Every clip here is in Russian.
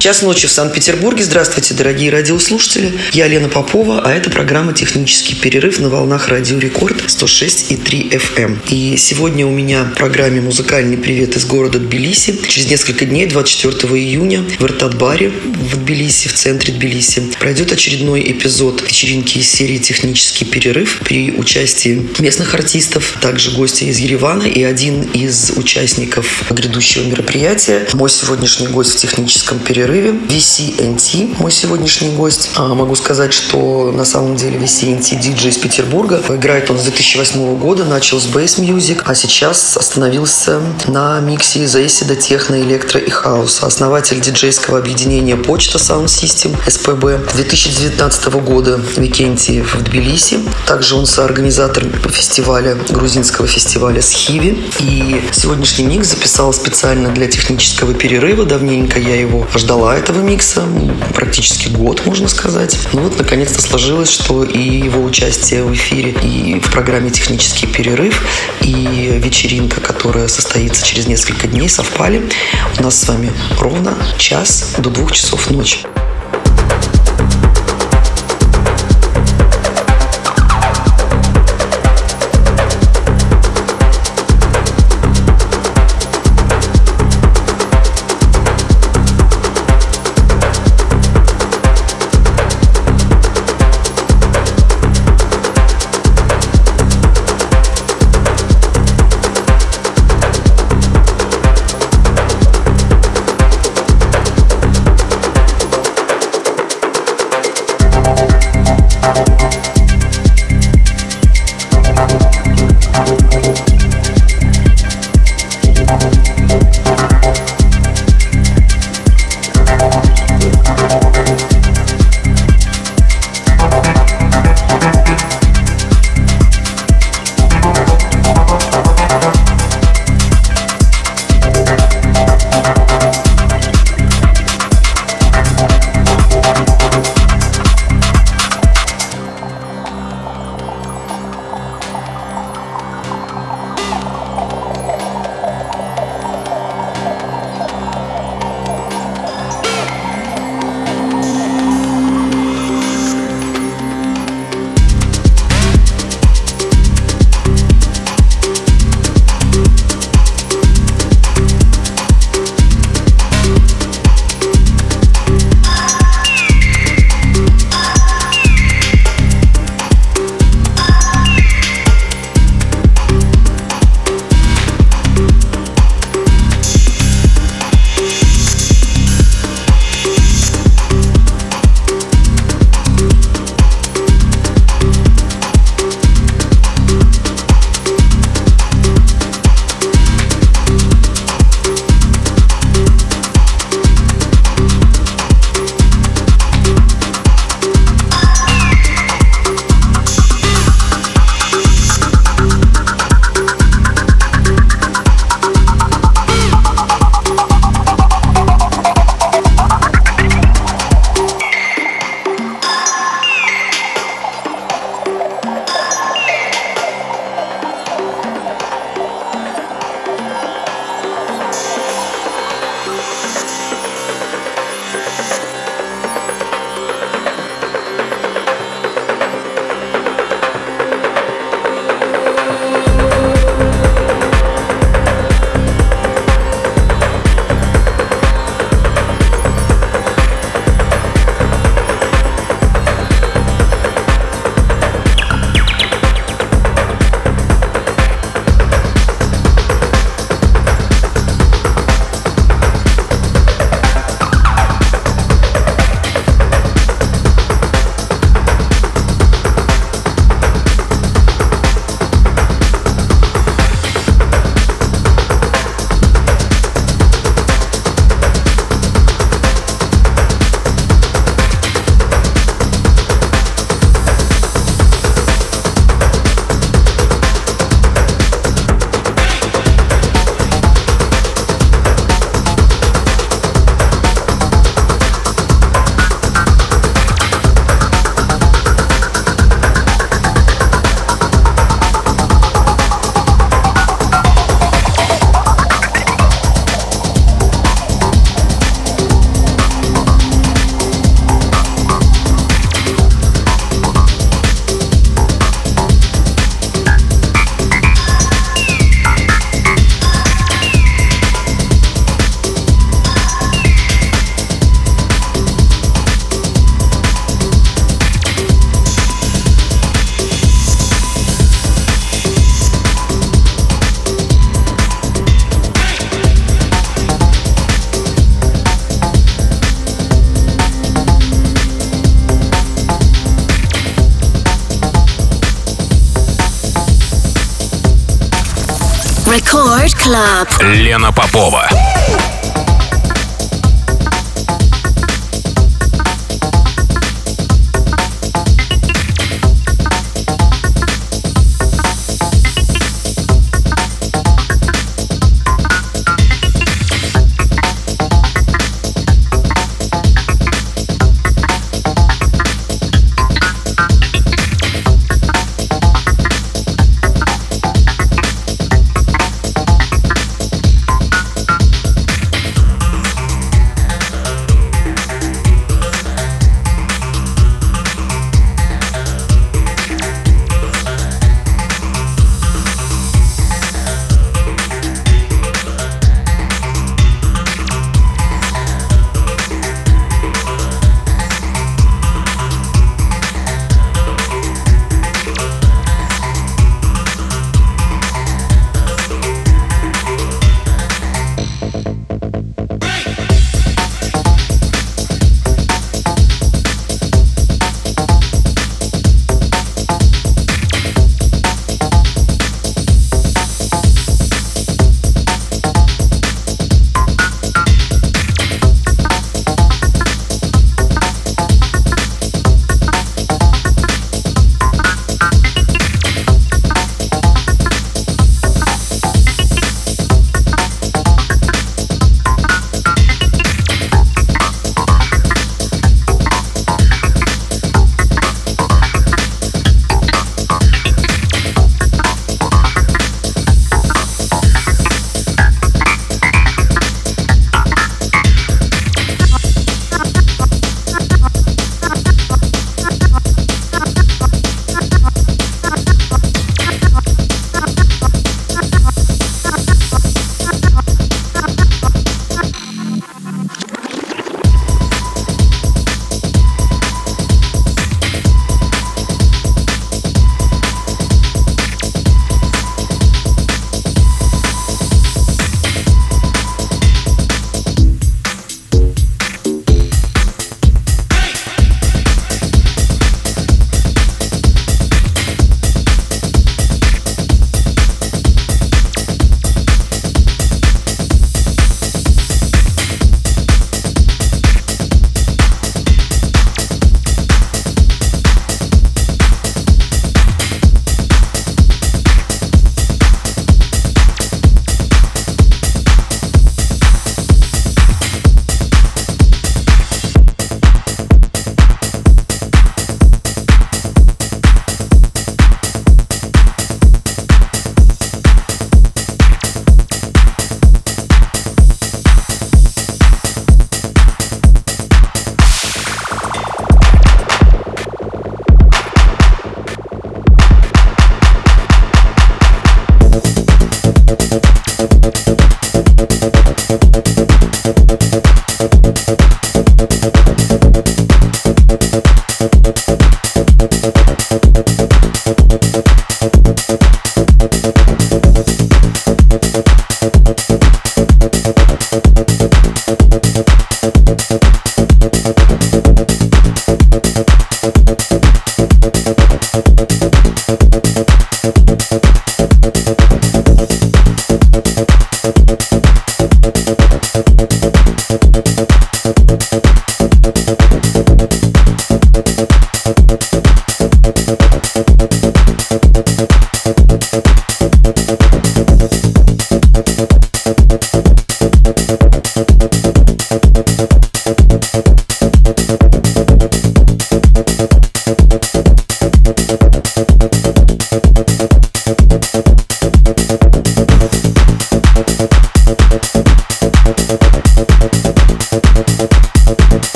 Час ночи в Санкт-Петербурге. Здравствуйте, дорогие радиослушатели. Я Лена Попова, а это программа «Технический перерыв» на волнах Радио Рекорд 106,3 FM. Эм. И сегодня у меня в программе «Музыкальный привет из города Тбилиси». Через несколько дней, 24 июня, в Иртат-баре в Тбилиси, в центре Тбилиси, пройдет очередной эпизод вечеринки из серии «Технический перерыв» при участии местных артистов, также гости из Еревана и один из участников грядущего мероприятия. Мой сегодняшний гость в «Техническом перерыве» перерыве. VCNT, мой сегодняшний гость. А, могу сказать, что на самом деле VCNT диджей из Петербурга. Играет он с 2008 года, начал с bass music, а сейчас остановился на миксе из эйсида, техно, электро и хаоса. Основатель диджейского объединения Почта Sound System, СПБ. 2019 года Викенти в Тбилиси. Также он соорганизатор фестиваля, грузинского фестиваля Схиви. И сегодняшний микс записал специально для технического перерыва. Давненько я его ждал ждала этого микса практически год, можно сказать. Ну вот, наконец-то сложилось, что и его участие в эфире, и в программе «Технический перерыв», и вечеринка, которая состоится через несколько дней, совпали. У нас с вами ровно час до двух часов ночи. Club. Лена Попова.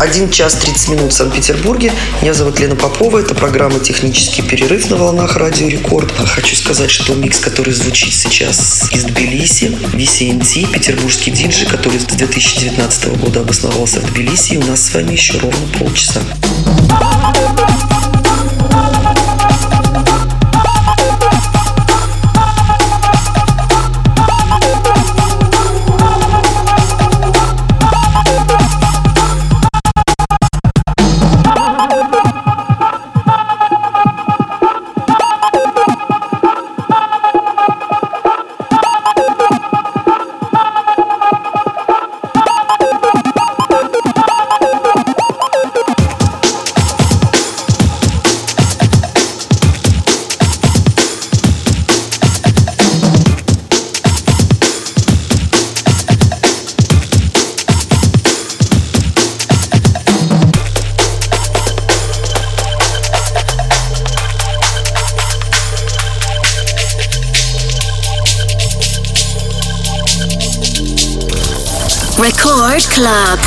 1 час 30 минут в Санкт-Петербурге. Меня зовут Лена Попова. Это программа «Технический перерыв» на волнах Радио Рекорд. Хочу сказать, что микс, который звучит сейчас из Тбилиси, VCNT, петербургский диджей, который с 2019 года обосновался в Тбилиси. У нас с вами еще ровно полчаса.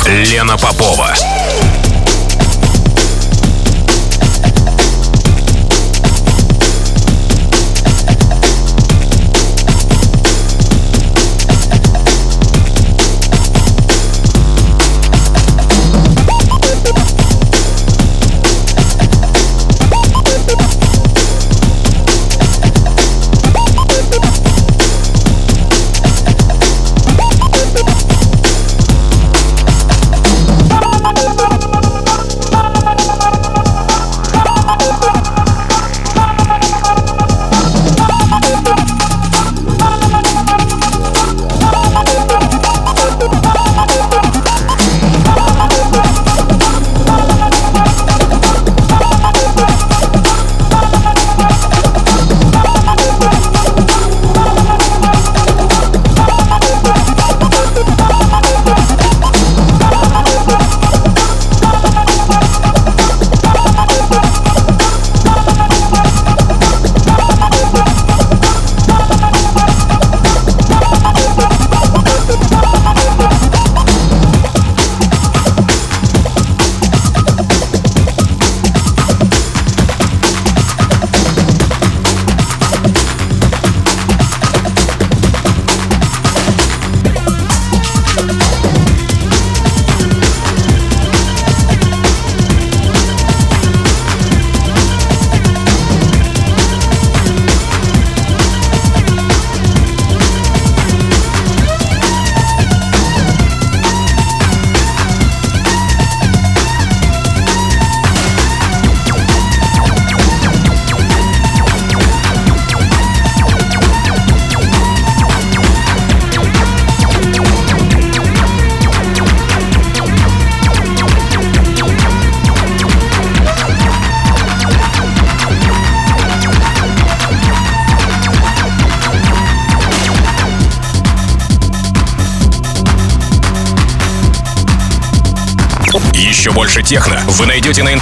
Лена Попова.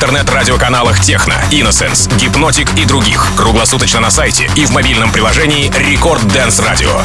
Интернет-радиоканалах Techno, Innocence, Hypnotic и других. Круглосуточно на сайте и в мобильном приложении Record Dance Radio.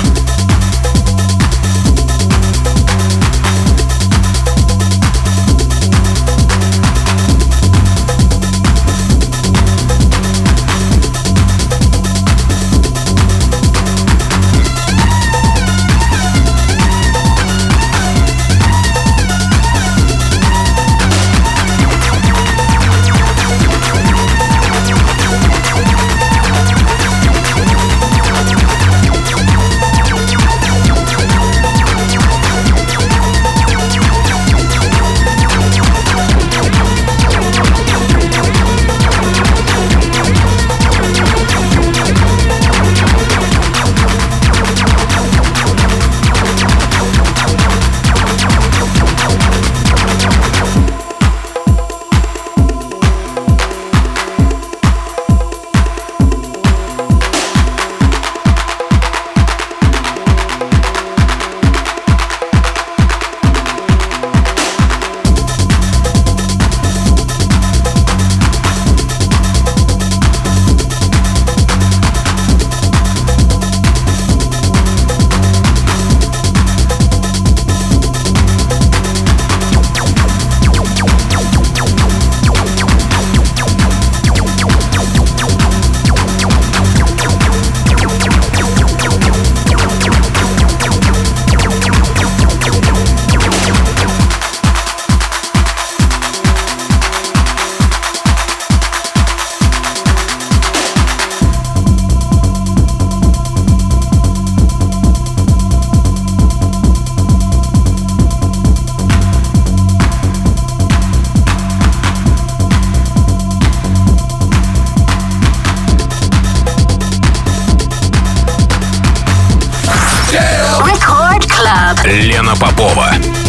Лена Попова.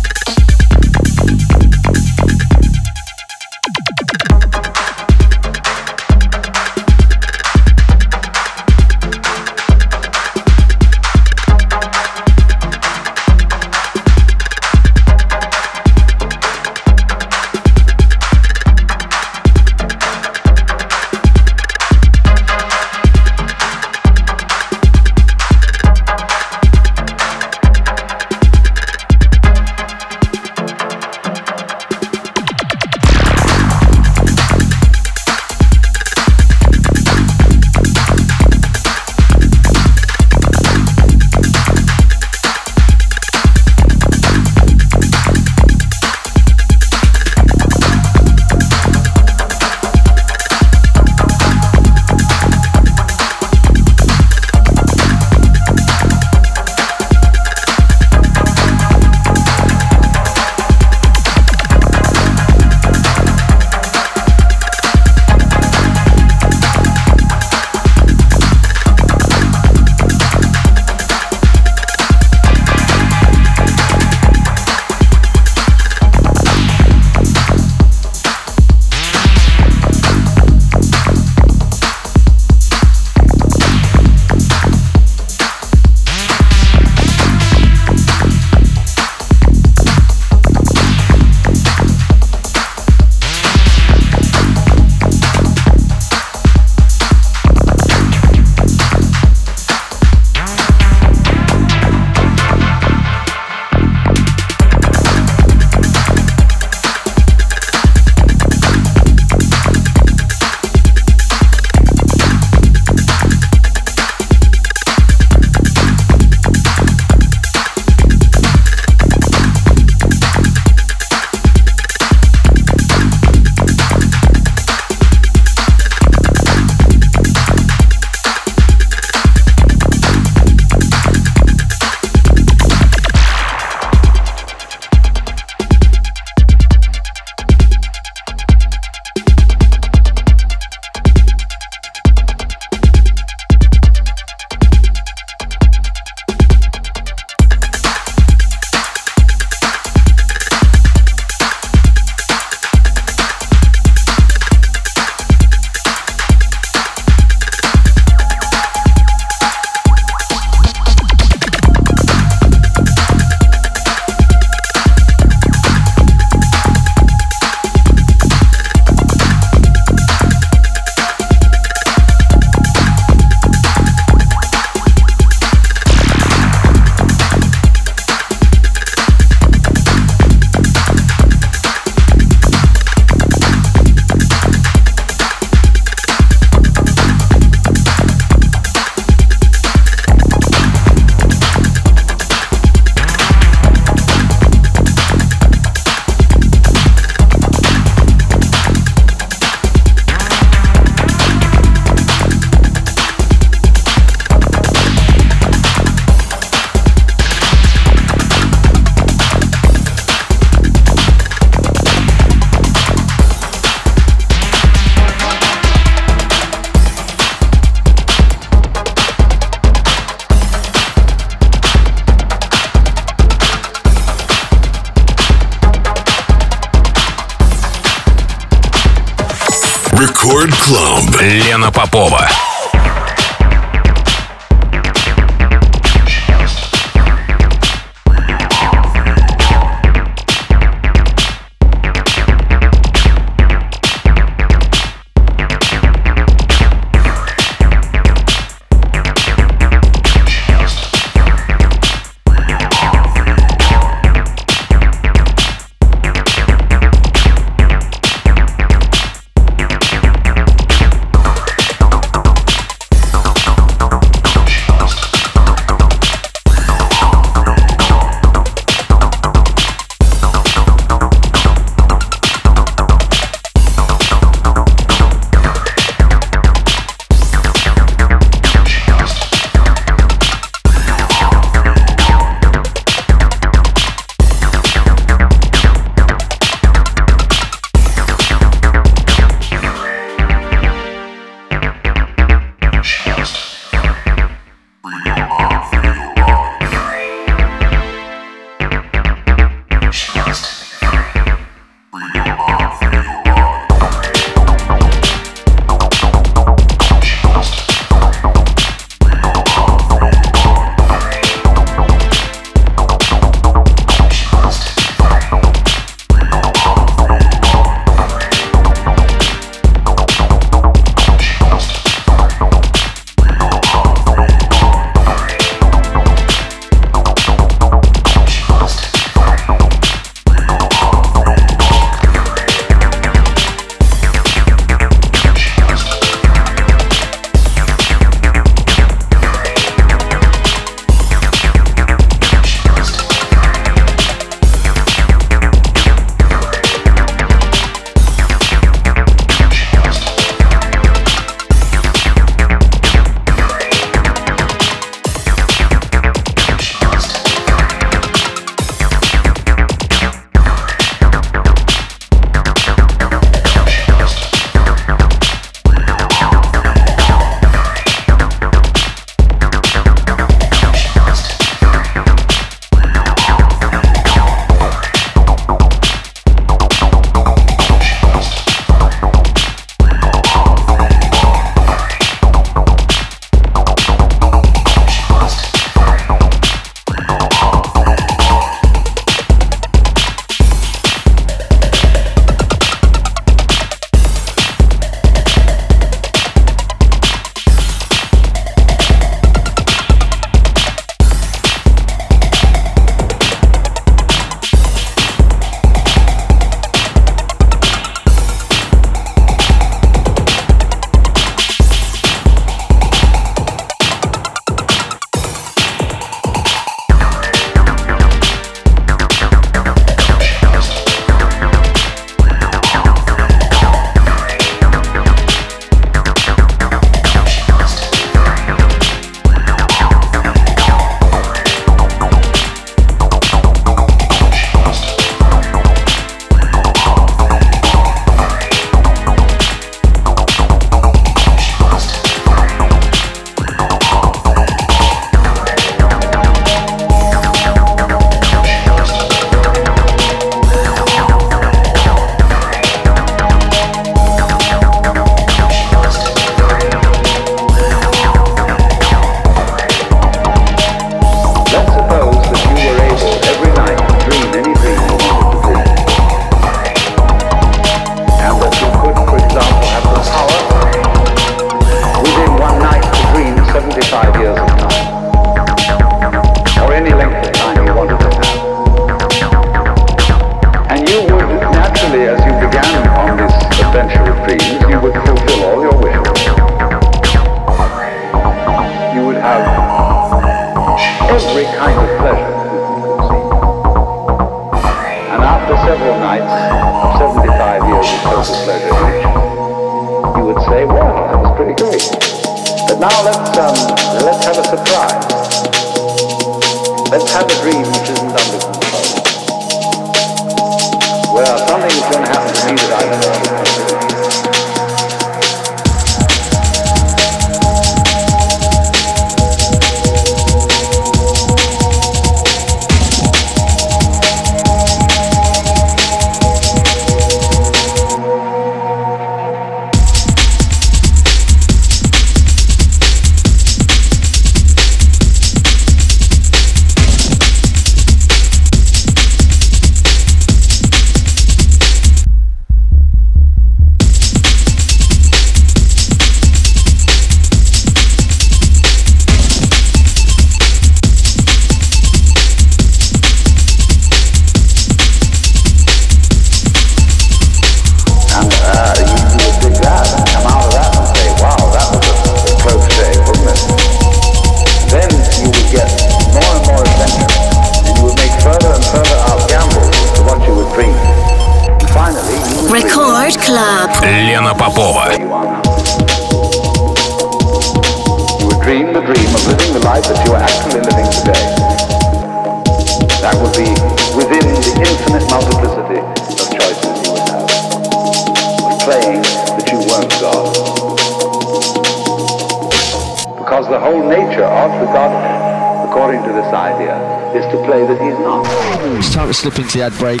To ad break.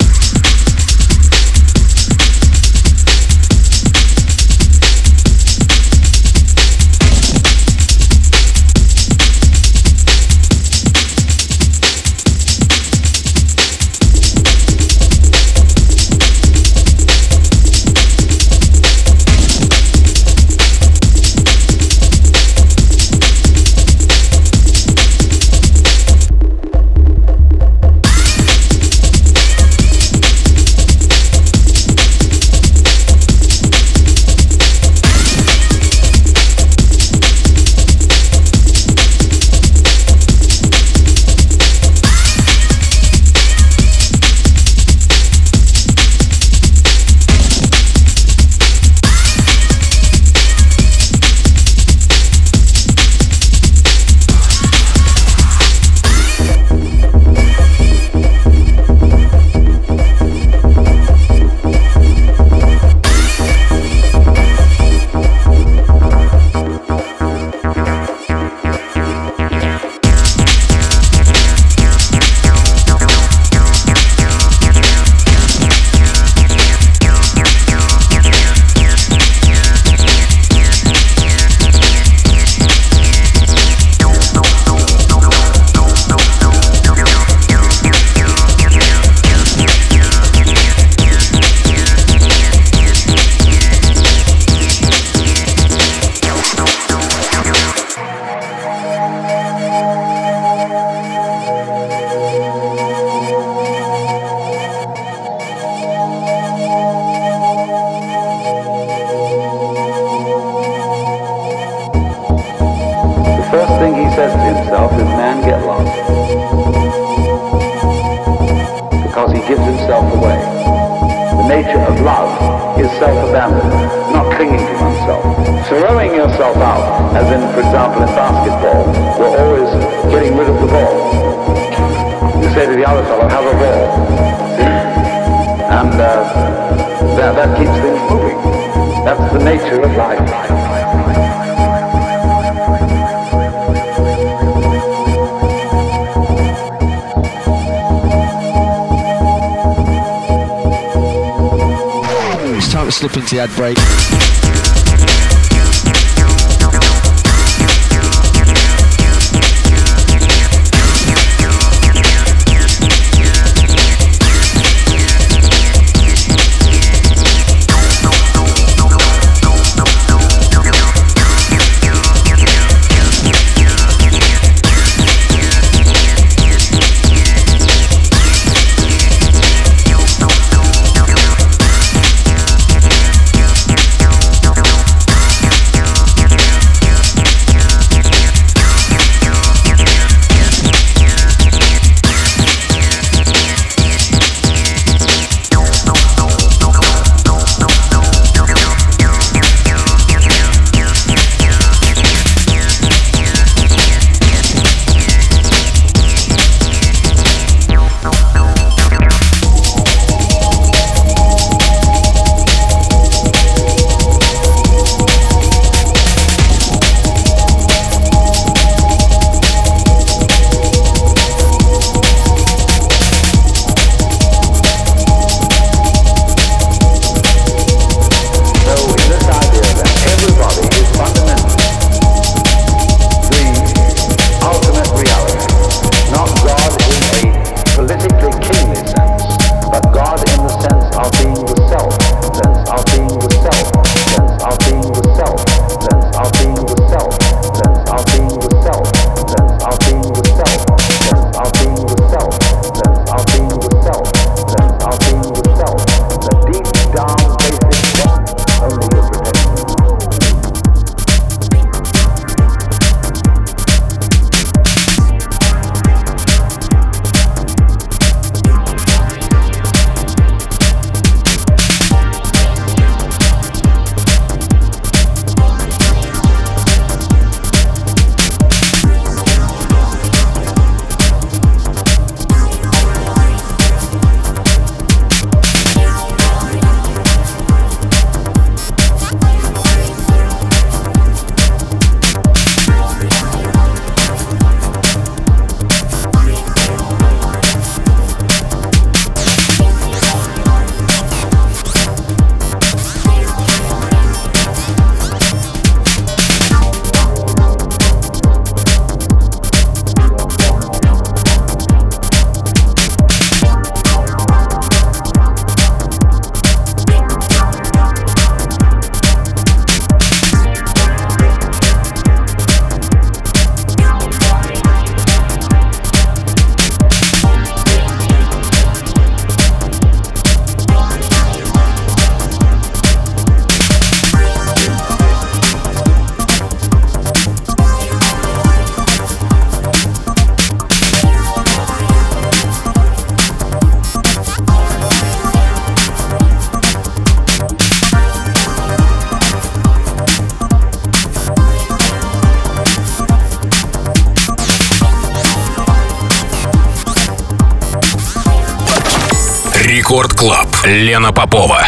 Лена Попова.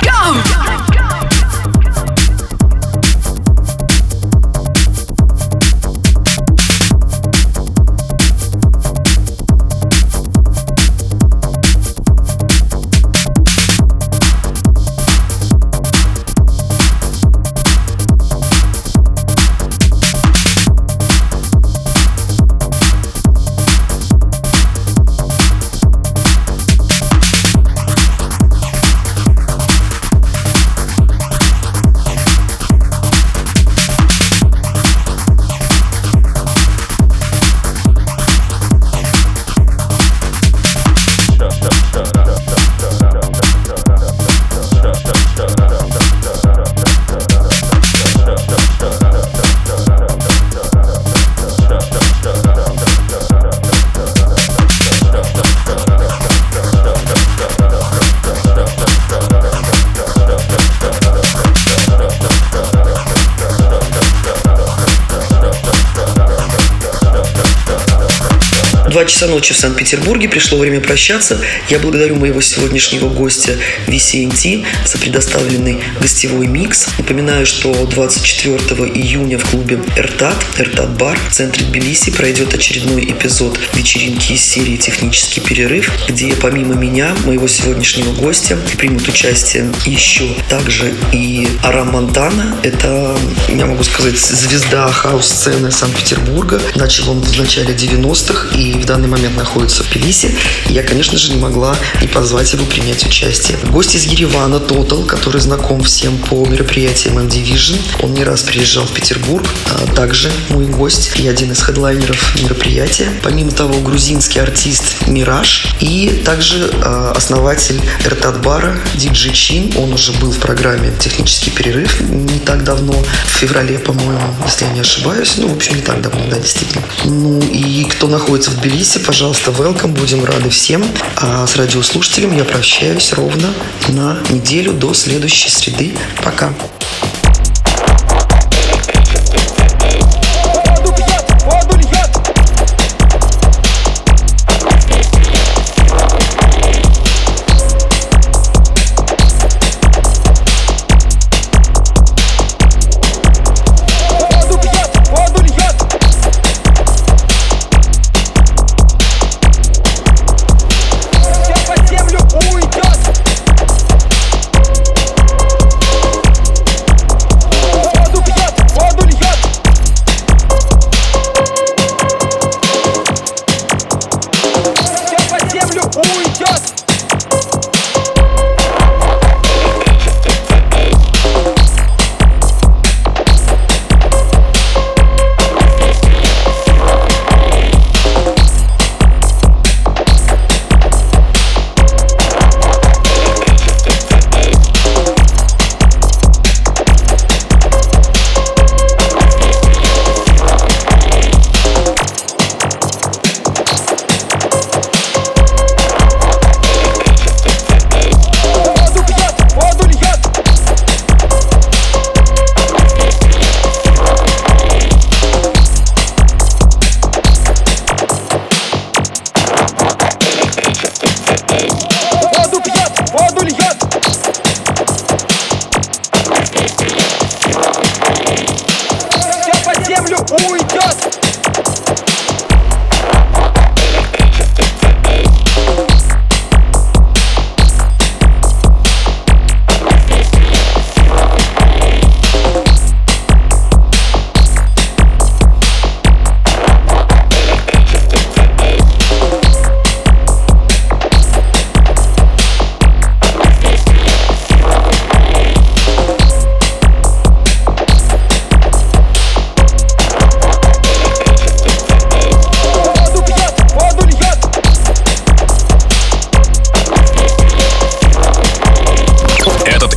2 часа ночи в Санкт-Петербурге. Пришло время прощаться. Я благодарю моего сегодняшнего гостя VCNT за предоставленный гостевой микс. Напоминаю, что 24 июня в клубе «Эртат», «Эртат Бар» в центре Тбилиси пройдет очередной эпизод вечеринки из серии «Технический перерыв», где помимо меня, моего сегодняшнего гостя, примут участие еще также и Арам Монтана. Это, я могу сказать, звезда хаус-сцены Санкт-Петербурга. Начал он в начале 90-х и в данный момент находится в Тбилиси. Я, конечно же, не могла не позвать его принять участие. Гость из Еревана, Тотал, который знаком всем по мероприятиям M-Division. Он не раз приезжал в Петербург. А также мой гость и один из хедлайнеров мероприятия. Помимо того, грузинский артист Мираж и также э, основатель Эртат-бара Диджи Чин. Он уже был в программе «Технический перерыв» не так давно, в феврале, по-моему, если я не ошибаюсь. Ну, в общем, не так давно, да, действительно. Ну, и кто находится в Тбилиси, Тбилиси, пожалуйста, welcome, будем рады всем. А с радиослушателем я прощаюсь ровно на неделю до следующей среды. Пока.